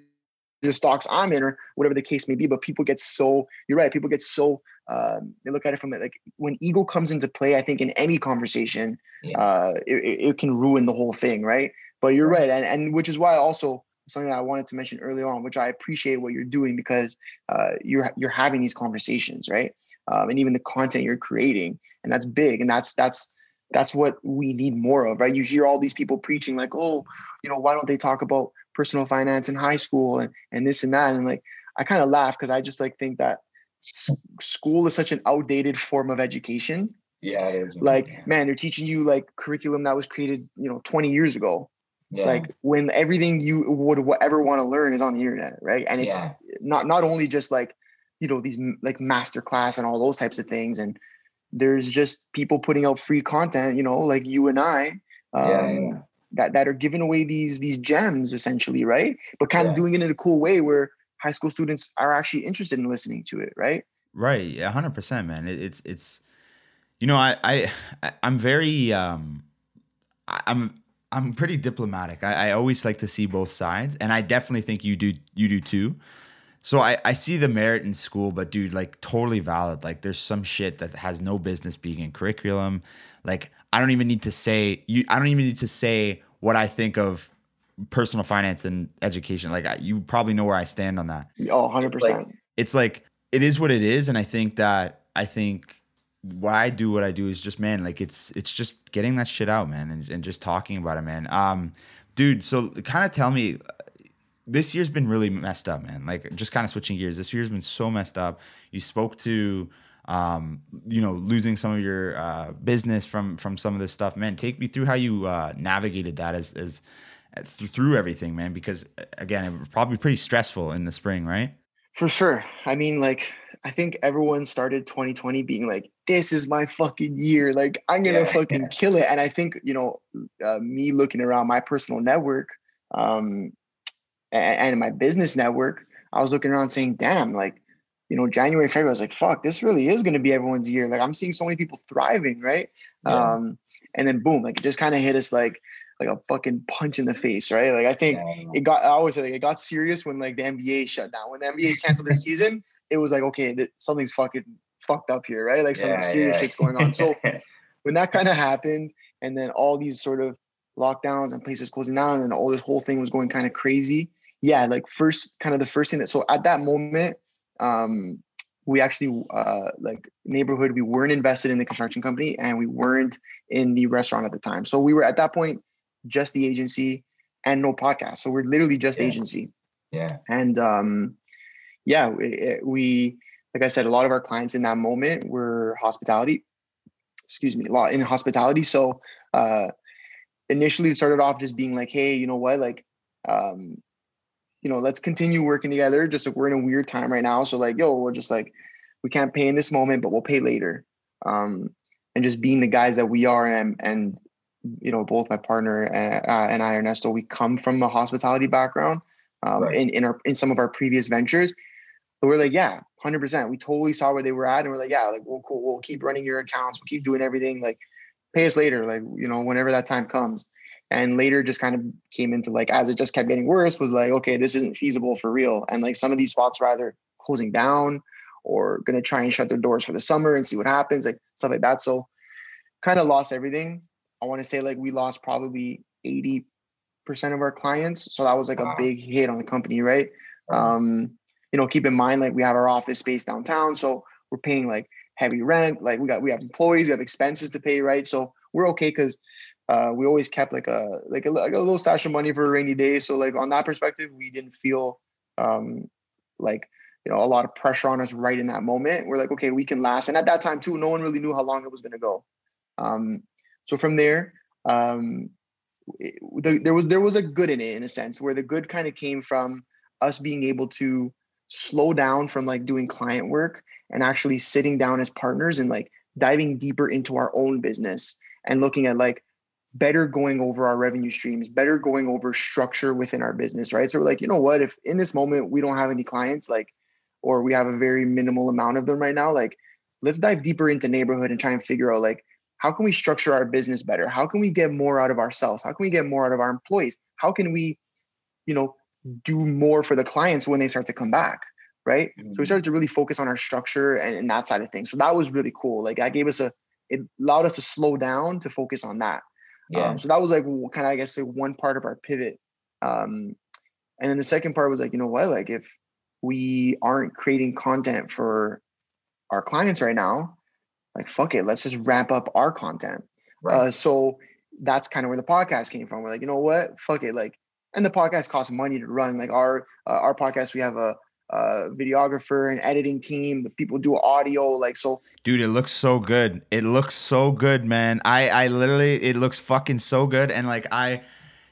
the stocks I'm in, or whatever the case may be. But people get so you're right. People get so um, they look at it from it like when ego comes into play. I think in any conversation, yeah. uh, it, it, can ruin the whole thing, right? But you're right, and and which is why also something that I wanted to mention early on, which I appreciate what you're doing because uh, you're you're having these conversations, right? Um, and even the content you're creating, and that's big, and that's that's that's what we need more of, right? You hear all these people preaching like, oh, you know, why don't they talk about personal finance in high school and, and this and that. And like, I kind of laugh because I just like think that school is such an outdated form of education. Yeah, it is. Like, man, they're teaching you like curriculum that was created, you know, 20 years ago. Yeah. Like when everything you would ever want to learn is on the internet, right? And it's yeah. not not only just like, you know, these like master class and all those types of things. And there's just people putting out free content, you know, like you and I. Um, yeah, that that are giving away these these gems essentially, right? But kind yeah. of doing it in a cool way where high school students are actually interested in listening to it, right? Right, hundred percent, man. It, it's it's you know I I I'm very um I'm I'm pretty diplomatic. I, I always like to see both sides, and I definitely think you do you do too. so I, I see the merit in school, but dude, like totally valid. Like there's some shit that has no business being in curriculum. Like I don't even need to say you. I don't even need to say what I think of personal finance and education. Like I, you probably know where I stand on that. Oh, 100 percent. It's like it is what it is, and I think that I think why I do what I do is just man, like it's it's just getting that shit out, man, and, and just talking about it, man. Um, dude, so kind of tell me this year's been really messed up, man. Like just kind of switching gears. This year's been so messed up. You spoke to um, you know, losing some of your uh, business from from some of this stuff, man. Take me through how you uh, navigated that as as, as through everything, man. Because again, it was probably pretty stressful in the spring, right? For sure. I mean, like I think everyone started 2020 being like, "This is my fucking year. Like I'm gonna yeah, fucking yeah. kill it." And I think you know, uh, me looking around my personal network um, and, and my business network, I was looking around saying, "Damn, like." You know, January, February, I was like, fuck, this really is going to be everyone's year. Like I'm seeing so many people thriving, right? Yeah. Um, and then boom, like it just kind of hit us like like a fucking punch in the face, right? Like I think yeah. it got I always say like it got serious when like the NBA shut down. When the NBA canceled their season, it was like, okay, th- something's fucking fucked up here, right? Like some yeah, serious shit's going on. So when that kind of happened, and then all these sort of lockdowns and places closing down, and all this whole thing was going kind of crazy. Yeah, like first kind of the first thing that so at that moment um, we actually uh, like neighborhood we weren't invested in the construction company and we weren't in the restaurant at the time. So we were at that point just the agency and no podcast. So we're literally just yeah. agency. Yeah. And um yeah we, we like i said a lot of our clients in that moment were hospitality excuse me a lot in hospitality. So uh initially started off just being like hey you know what? Like um you know, let's continue working together. Just like we're in a weird time right now. So like, yo, we're just like, we can't pay in this moment, but we'll pay later. Um, and just being the guys that we are and, and you know, both my partner and, uh, and I, Ernesto, we come from a hospitality background um, right. in, in our, in some of our previous ventures. But we're like, yeah, 100%. We totally saw where they were at. And we're like, yeah, like, well, cool. We'll keep running your accounts. We'll keep doing everything. Like, pay us later. Like, you know, whenever that time comes and later just kind of came into like as it just kept getting worse was like okay this isn't feasible for real. And like some of these spots were either closing down or going to try and shut their doors for the summer and see what happens like stuff like that. So kind of lost everything. I want to say like we lost probably 80% of our clients. So that was like wow. a big hit on the company right? Um you know keep in mind like we have our office space downtown so we're paying like heavy rent like we got we have employees we have expenses to pay right? So we're okay because uh, we always kept like a like a, like a little stash of money for a rainy day. So like on that perspective, we didn't feel um, like you know a lot of pressure on us right in that moment. We're like, okay, we can last. And at that time too, no one really knew how long it was going to go. Um, so from there, um, it, the, there was there was a good in it in a sense where the good kind of came from us being able to slow down from like doing client work and actually sitting down as partners and like diving deeper into our own business and looking at like better going over our revenue streams, better going over structure within our business, right? So we're like, you know what, if in this moment we don't have any clients, like, or we have a very minimal amount of them right now, like, let's dive deeper into neighborhood and try and figure out like how can we structure our business better? How can we get more out of ourselves? How can we get more out of our employees? How can we, you know, do more for the clients when they start to come back? Right. Mm-hmm. So we mm-hmm. started to really focus on our structure and, and that side of things. So that was really cool. Like that gave us a it allowed us to slow down to focus on that. Yeah. Um, so that was like kind of, I guess, like one part of our pivot. Um, and then the second part was like, you know what? Like, if we aren't creating content for our clients right now, like, fuck it, let's just ramp up our content. Right. Uh, so that's kind of where the podcast came from. We're like, you know what? Fuck it. Like, and the podcast costs money to run. Like our uh, our podcast, we have a uh, videographer and editing team. The people do audio, like so. Dude, it looks so good. It looks so good, man. I I literally it looks fucking so good, and like I.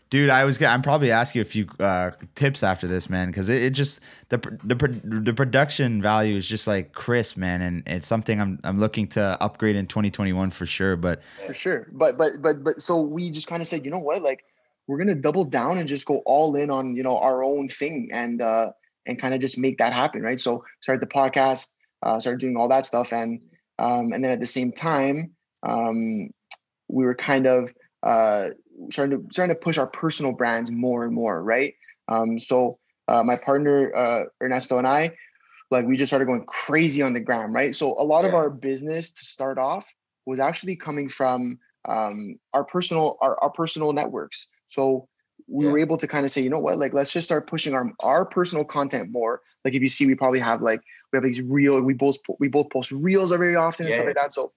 Dude, I was. Gonna, I'm probably asking you a few uh, tips after this, man, because it, it, just the the the production value is just like crisp, man, and it's something I'm I'm looking to upgrade in 2021 for sure. But for sure, but but but but so we just kind of said, you know what, like we're gonna double down and just go all in on you know our own thing, and uh, and kind of just make that happen, right? So started the podcast, uh, started doing all that stuff, and um, and then at the same time, um, we were kind of uh, starting to starting to push our personal brands more and more, right? Um, so uh, my partner uh, Ernesto and I, like we just started going crazy on the gram, right? So a lot yeah. of our business to start off was actually coming from um, our personal our, our personal networks. So we yeah. were able to kind of say, you know what, like let's just start pushing our our personal content more. Like if you see, we probably have like we have these real. We both we both post reels very often and yeah. stuff like that. So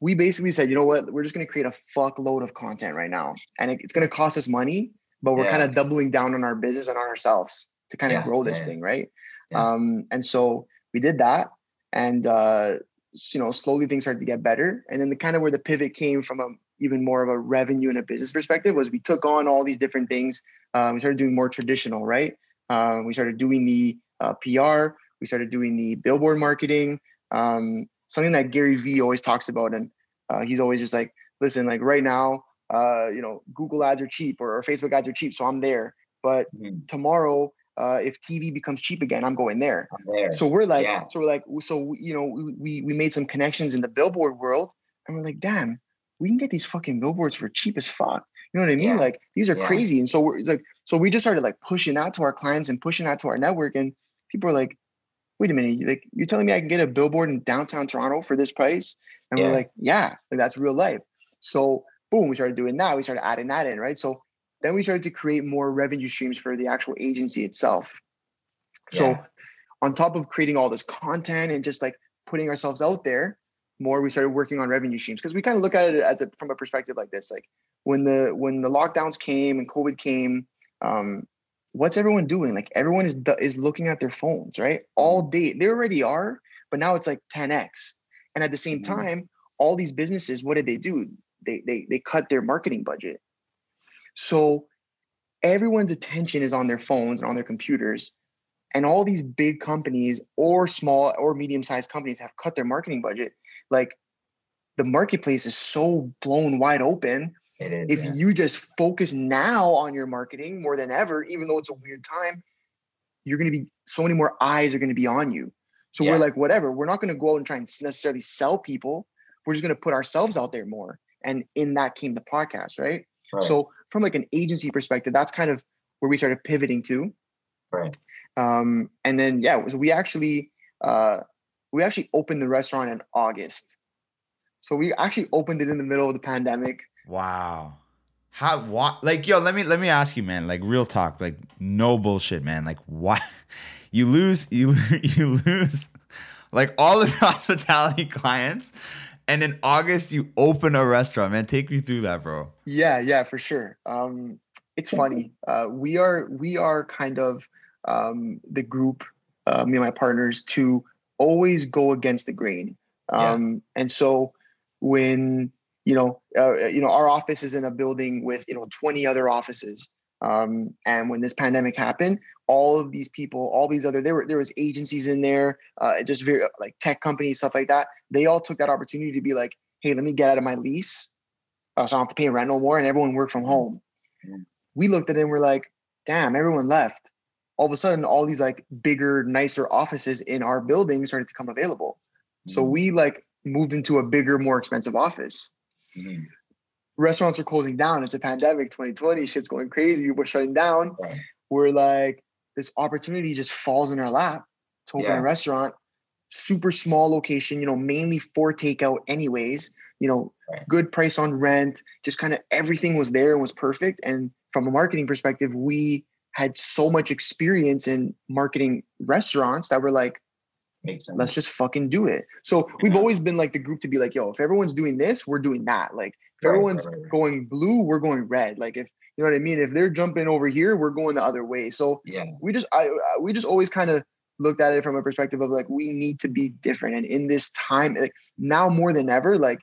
we basically said, you know what, we're just going to create a fuckload of content right now, and it, it's going to cost us money, but we're yeah. kind of doubling down on our business and on ourselves to kind of grow this thing, right? Um, and so we did that, and uh, you know, slowly things started to get better. And then the kind of where the pivot came from a even more of a revenue and a business perspective was we took on all these different things. Um, we started doing more traditional, right? Uh, we started doing the uh, PR. We started doing the billboard marketing. Um, something that Gary Vee always talks about, and uh, he's always just like, listen, like right now, uh, you know, Google ads are cheap or, or, Facebook ads are cheap, so I'm there. But mm-hmm. tomorrow, uh, if TV becomes cheap again, I'm going there. I'm there. So we're like, yeah. so we're like, so you know, we we made some connections in the billboard world, and we're like, damn, we can get these fucking billboards for cheap as fuck. You know what I mean? Yeah. Like these are yeah. crazy. And so we're like, so we just started like pushing out to our clients and pushing out to our network, and people are like, wait a minute, like you're telling me I can get a billboard in downtown Toronto for this price? And we're like, yeah, like that's real life. So boom, we started doing that. We started adding that in, right? So then we started to create more revenue streams for the actual agency itself. So yeah. on top of creating all this content and just like putting ourselves out there more, we started working on revenue streams because we kind of look at it as a from a perspective like this. Like when the when the lockdowns came and COVID came, um, what's everyone doing? Like everyone is is looking at their phones, right? All mm-hmm. day. They already are, but now it's like 10x. And at the same mm-hmm. time, all these businesses, what did they do? They they they cut their marketing budget. So everyone's attention is on their phones and on their computers. And all these big companies or small or medium sized companies have cut their marketing budget. Like the marketplace is so blown wide open. if yeah. you just focus now on your marketing more than ever, even though it's a weird time, you're going to be so many more eyes are going to be on you. So yeah. we're like, whatever, we're not going to go out and try and necessarily sell people. We're just going to put ourselves out there more. And in that came the podcast, right? right? So from like an agency perspective, that's kind of where we started pivoting to. Right. Um, and then yeah, so we actually uh, we actually opened the restaurant in August. So we actually opened it in the middle of the pandemic. Wow. How what like yo, let me let me ask you, man, like real talk, like no bullshit, man. Like why you lose you you lose like all of your hospitality clients and in August you open a restaurant, man. Take me through that, bro. Yeah, yeah, for sure. Um, it's funny. Uh, we are we are kind of um, the group, uh, me and my partners, to always go against the grain. Um, yeah. And so when you know, uh, you know, our office is in a building with you know 20 other offices. Um, and when this pandemic happened, all of these people, all these other there were there was agencies in there, uh, just very like tech companies, stuff like that. They all took that opportunity to be like, hey, let me get out of my lease, uh, so I don't have to pay rent no more, and everyone worked from mm-hmm. home. Mm-hmm. We looked at it and we're like, damn, everyone left. All of a sudden, all these like bigger, nicer offices in our building started to come available. Mm-hmm. So we like moved into a bigger, more expensive office. Mm-hmm. Restaurants are closing down. It's a pandemic, 2020. Shit's going crazy. we're shutting down. Right. We're like, this opportunity just falls in our lap to open yeah. a restaurant super small location you know mainly for takeout anyways you know right. good price on rent just kind of everything was there and was perfect and from a marketing perspective we had so much experience in marketing restaurants that we're like let's just fucking do it so yeah. we've always been like the group to be like yo if everyone's doing this we're doing that like if right, everyone's right, going blue we're going red like if you know what I mean? If they're jumping over here, we're going the other way. So yeah, we just I we just always kind of looked at it from a perspective of like we need to be different. And in this time, like now more than ever, like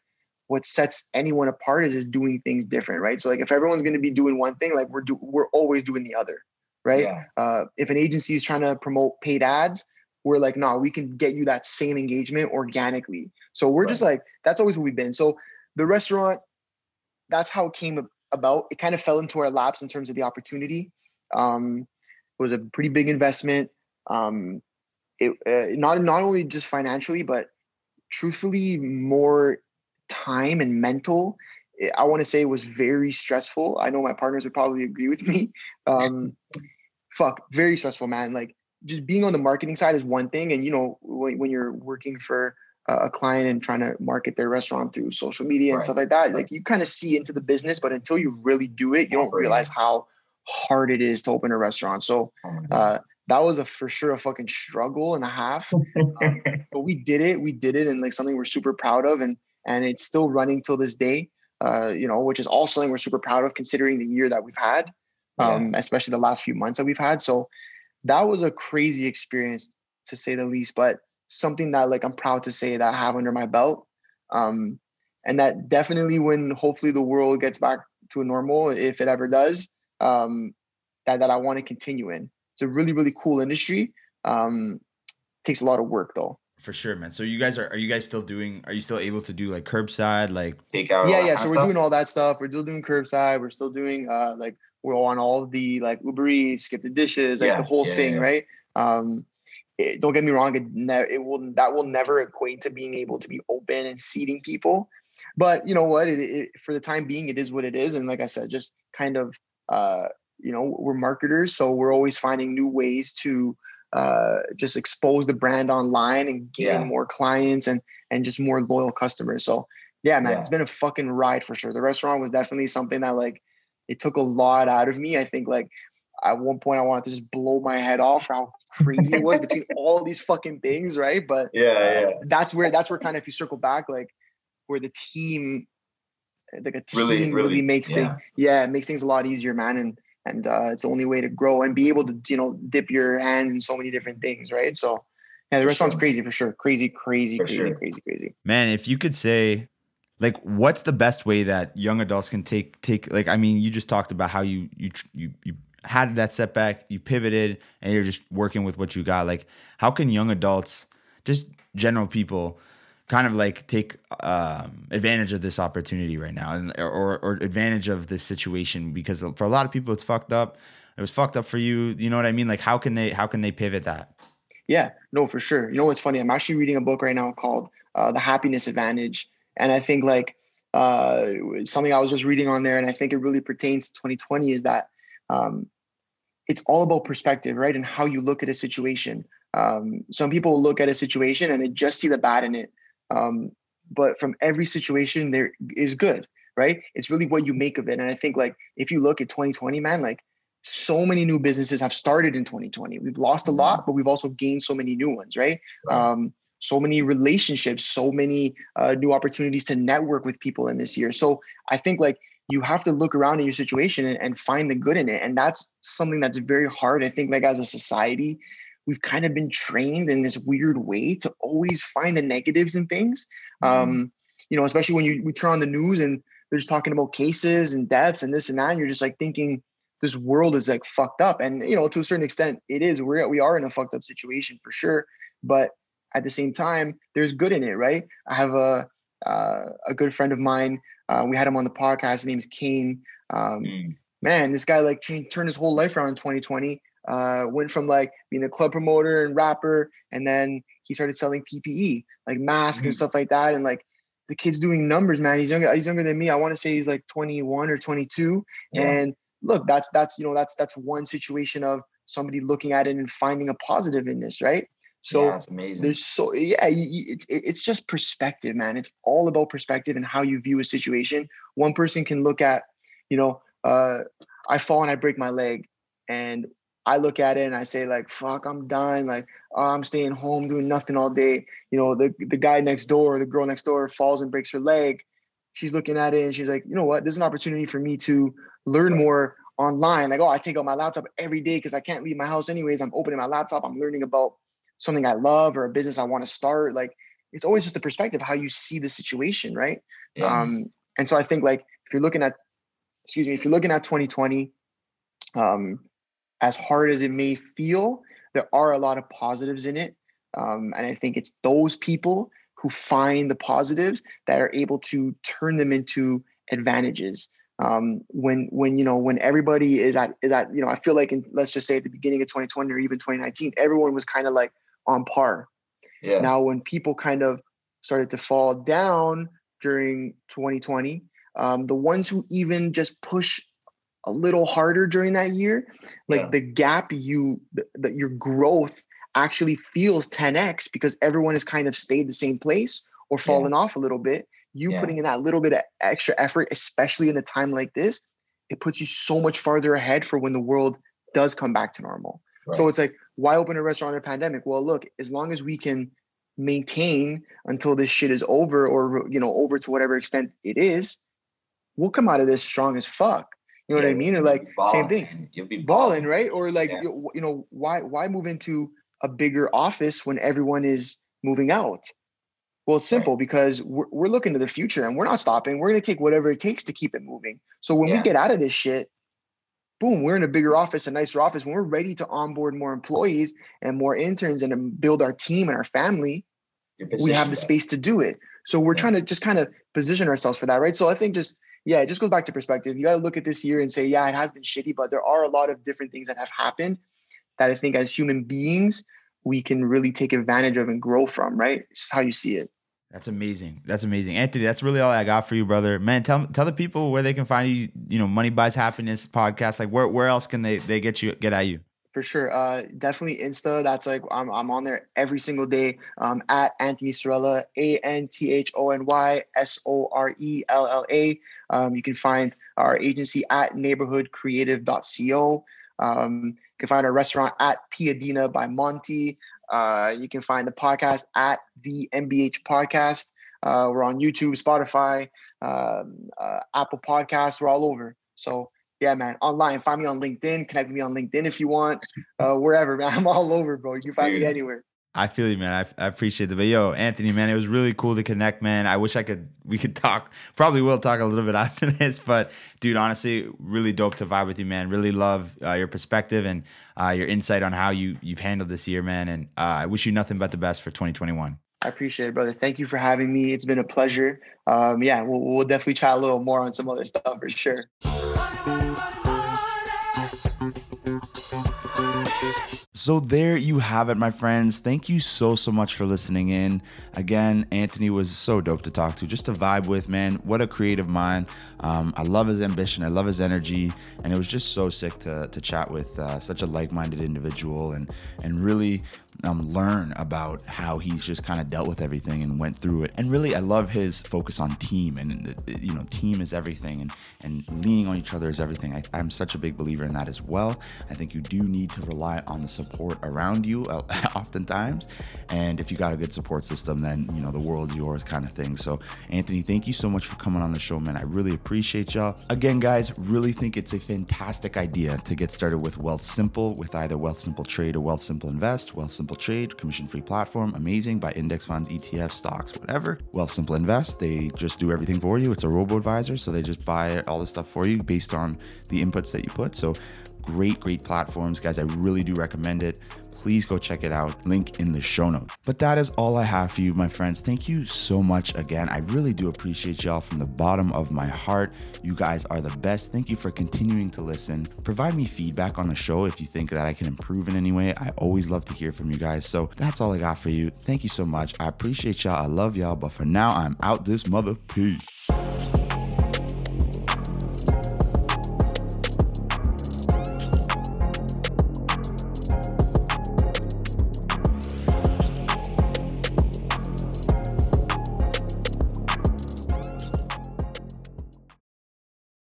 what sets anyone apart is just doing things different, right? So like if everyone's going to be doing one thing, like we're do we're always doing the other, right? Yeah. Uh, if an agency is trying to promote paid ads, we're like, no, we can get you that same engagement organically. So we're right. just like that's always what we've been. So the restaurant, that's how it came about. It kind of fell into our laps in terms of the opportunity. Um, it was a pretty big investment. Um, it uh, not not only just financially, but truthfully, more time and mental. I want to say it was very stressful. I know my partners would probably agree with me. Um, fuck, very stressful, man. Like just being on the marketing side is one thing, and you know when, when you're working for a client and trying to market their restaurant through social media and right. stuff like that, like you kind of see into the business, but until you really do it, you don't realize how hard it is to open a restaurant. So oh uh, that was a for sure a fucking struggle and a half. um, but we did it. We did it, and like something we're super proud of, and and it's still running till this day. Uh, you know, which is also something we're super proud of considering the year that we've had, um, yeah. especially the last few months that we've had. So that was a crazy experience to say the least, but something that like I'm proud to say that I have under my belt. Um, and that definitely when hopefully the world gets back to a normal, if it ever does, um, that that I want to continue in. It's a really really cool industry. Um, takes a lot of work though. For sure, man. So you guys are are you guys still doing are you still able to do like curbside, like takeout? Yeah, yeah. So we're stuff? doing all that stuff. We're still doing curbside. We're still doing uh like we're on all the like Uber Eats, SkipTheDishes, like yeah, the whole yeah, thing, yeah. right? Um it, don't get me wrong, it never it will that will never equate to being able to be open and seating people. But you know what? It, it, for the time being, it is what it is. And like I said, just kind of uh, you know, we're marketers, so we're always finding new ways to uh, just expose the brand online and gain yeah. more clients and and just more loyal customers. So yeah, man, yeah. it's been a fucking ride for sure. The restaurant was definitely something that like it took a lot out of me. I think like at one point I wanted to just blow my head off how crazy it was between all these fucking things, right? But yeah, yeah, that's where that's where kind of if you circle back, like where the team, like a team really, really, really makes yeah. things, yeah, it makes things a lot easier, man. And and uh, it's the only way to grow and be able to you know dip your hands in so many different things right so yeah the restaurant's sure. crazy for sure crazy crazy for crazy sure. crazy crazy man if you could say like what's the best way that young adults can take take like i mean you just talked about how you you you, you had that setback you pivoted and you're just working with what you got like how can young adults just general people kind of like take um, advantage of this opportunity right now and or, or advantage of this situation because for a lot of people it's fucked up. It was fucked up for you. You know what i mean? Like how can they how can they pivot that? Yeah. No for sure. You know what's funny? I'm actually reading a book right now called uh, the happiness advantage. And i think like uh, something i was just reading on there and i think it really pertains to 2020 is that um, it's all about perspective right? And how you look at a situation. Um, some people look at a situation and they just see the bad in it um, but from every situation, there is good, right? It's really what you make of it. And I think like if you look at 2020, man, like so many new businesses have started in 2020. We've lost a lot, mm-hmm. but we've also gained so many new ones, right? right. Um, so many relationships, so many uh, new opportunities to network with people in this year. So I think like you have to look around in your situation and, and find the good in it. And that's something that's very hard. I think like as a society, we've kind of been trained in this weird way to always find the negatives in things. Mm-hmm. Um, you know, especially when you we turn on the news and they're just talking about cases and deaths and this and that, and you're just like thinking this world is like fucked up. And you know, to a certain extent, it is. We're we are in a fucked up situation for sure. But at the same time, there's good in it, right? I have a uh, a good friend of mine. Uh, we had him on the podcast. His name's Kane. Um, mm. Man, this guy like changed, turned his whole life around in 2020 uh, went from like being a club promoter and rapper, and then he started selling PPE, like masks mm-hmm. and stuff like that. And like the kid's doing numbers, man. He's younger. He's younger than me. I want to say he's like 21 or 22. Yeah. And look, that's that's you know that's that's one situation of somebody looking at it and finding a positive in this, right? So yeah, amazing. there's so yeah, it's it's just perspective, man. It's all about perspective and how you view a situation. One person can look at, you know, uh, I fall and I break my leg, and I look at it and I say like, fuck, I'm done. Like, oh, I'm staying home doing nothing all day. You know, the, the guy next door, the girl next door falls and breaks her leg. She's looking at it and she's like, you know what? This is an opportunity for me to learn more online. Like, oh, I take out my laptop every day because I can't leave my house anyways. I'm opening my laptop. I'm learning about something I love or a business I want to start. Like, it's always just the perspective how you see the situation, right? Yeah. Um, and so I think like if you're looking at, excuse me, if you're looking at 2020, um, as hard as it may feel, there are a lot of positives in it. Um, and I think it's those people who find the positives that are able to turn them into advantages. Um, when when you know when everybody is at is at you know I feel like in let's just say at the beginning of 2020 or even 2019 everyone was kind of like on par. Yeah. Now when people kind of started to fall down during 2020, um, the ones who even just push a little harder during that year, like yeah. the gap you that your growth actually feels 10x because everyone has kind of stayed the same place or fallen yeah. off a little bit. You yeah. putting in that little bit of extra effort, especially in a time like this, it puts you so much farther ahead for when the world does come back to normal. Right. So it's like, why open a restaurant in a pandemic? Well, look, as long as we can maintain until this shit is over or you know over to whatever extent it is we'll come out of this strong as fuck you know yeah, what i mean or like balling, same thing you'll be balling, balling right or like yeah. you, you know why why move into a bigger office when everyone is moving out well it's simple right. because we're, we're looking to the future and we're not stopping we're going to take whatever it takes to keep it moving so when yeah. we get out of this shit boom, we're in a bigger office, a nicer office. When we're ready to onboard more employees and more interns and build our team and our family, we have the space to do it. So we're yeah. trying to just kind of position ourselves for that, right? So I think just yeah, it just goes back to perspective. You got to look at this year and say, yeah, it has been shitty, but there are a lot of different things that have happened that I think as human beings we can really take advantage of and grow from, right? It's just how you see it. That's amazing. That's amazing, Anthony. That's really all I got for you, brother. Man, tell tell the people where they can find you. You know, Money Buys Happiness podcast. Like, where where else can they they get you get at you? For sure, uh, definitely Insta. That's like I'm I'm on there every single day. Um, at Anthony Sorella, A N T H O N Y S O R E L L A. Um, you can find our agency at neighborhoodcreative.co. Um, you can find our restaurant at Piadina by Monty. Uh, you can find the podcast at the MBH Podcast. Uh, we're on YouTube, Spotify, um, uh, Apple Podcasts. We're all over. So yeah, man, online. Find me on LinkedIn. Connect with me on LinkedIn if you want. Uh, wherever, man. I'm all over, bro. You can find me anywhere. I feel you, man. I, I appreciate the video, Anthony, man. It was really cool to connect, man. I wish I could. We could talk. Probably will talk a little bit after this, but dude, honestly, really dope to vibe with you, man. Really love uh, your perspective and uh, your insight on how you you've handled this year, man. And uh, I wish you nothing but the best for 2021. I appreciate it, brother. Thank you for having me. It's been a pleasure. Um, yeah, we'll, we'll definitely chat a little more on some other stuff for sure. So there you have it, my friends. Thank you so, so much for listening in. Again, Anthony was so dope to talk to, just to vibe with, man. What a creative mind. Um, I love his ambition. I love his energy. And it was just so sick to, to chat with uh, such a like-minded individual and, and really um, learn about how he's just kind of dealt with everything and went through it. And really, I love his focus on team and you know, team is everything, and and leaning on each other is everything. I, am such a big believer in that as well. I think you do need to rely on the support around you uh, oftentimes, and if you got a good support system, then you know the world's yours, kind of thing. So, Anthony, thank you so much for coming on the show, man. I really appreciate y'all. Again, guys, really think it's a fantastic idea to get started with Wealthsimple with either Wealthsimple Trade or Wealthsimple Invest. Wealthsimple Simple Trade, commission free platform, amazing. Buy index funds, ETFs, stocks, whatever. Well, Wealthsimple Invest, they just do everything for you. It's a robo advisor, so they just buy all the stuff for you based on the inputs that you put. So great, great platforms, guys. I really do recommend it please go check it out. Link in the show notes. But that is all I have for you, my friends. Thank you so much again. I really do appreciate y'all from the bottom of my heart. You guys are the best. Thank you for continuing to listen. Provide me feedback on the show if you think that I can improve in any way. I always love to hear from you guys. So that's all I got for you. Thank you so much. I appreciate y'all. I love y'all. But for now, I'm out this mother. Peace.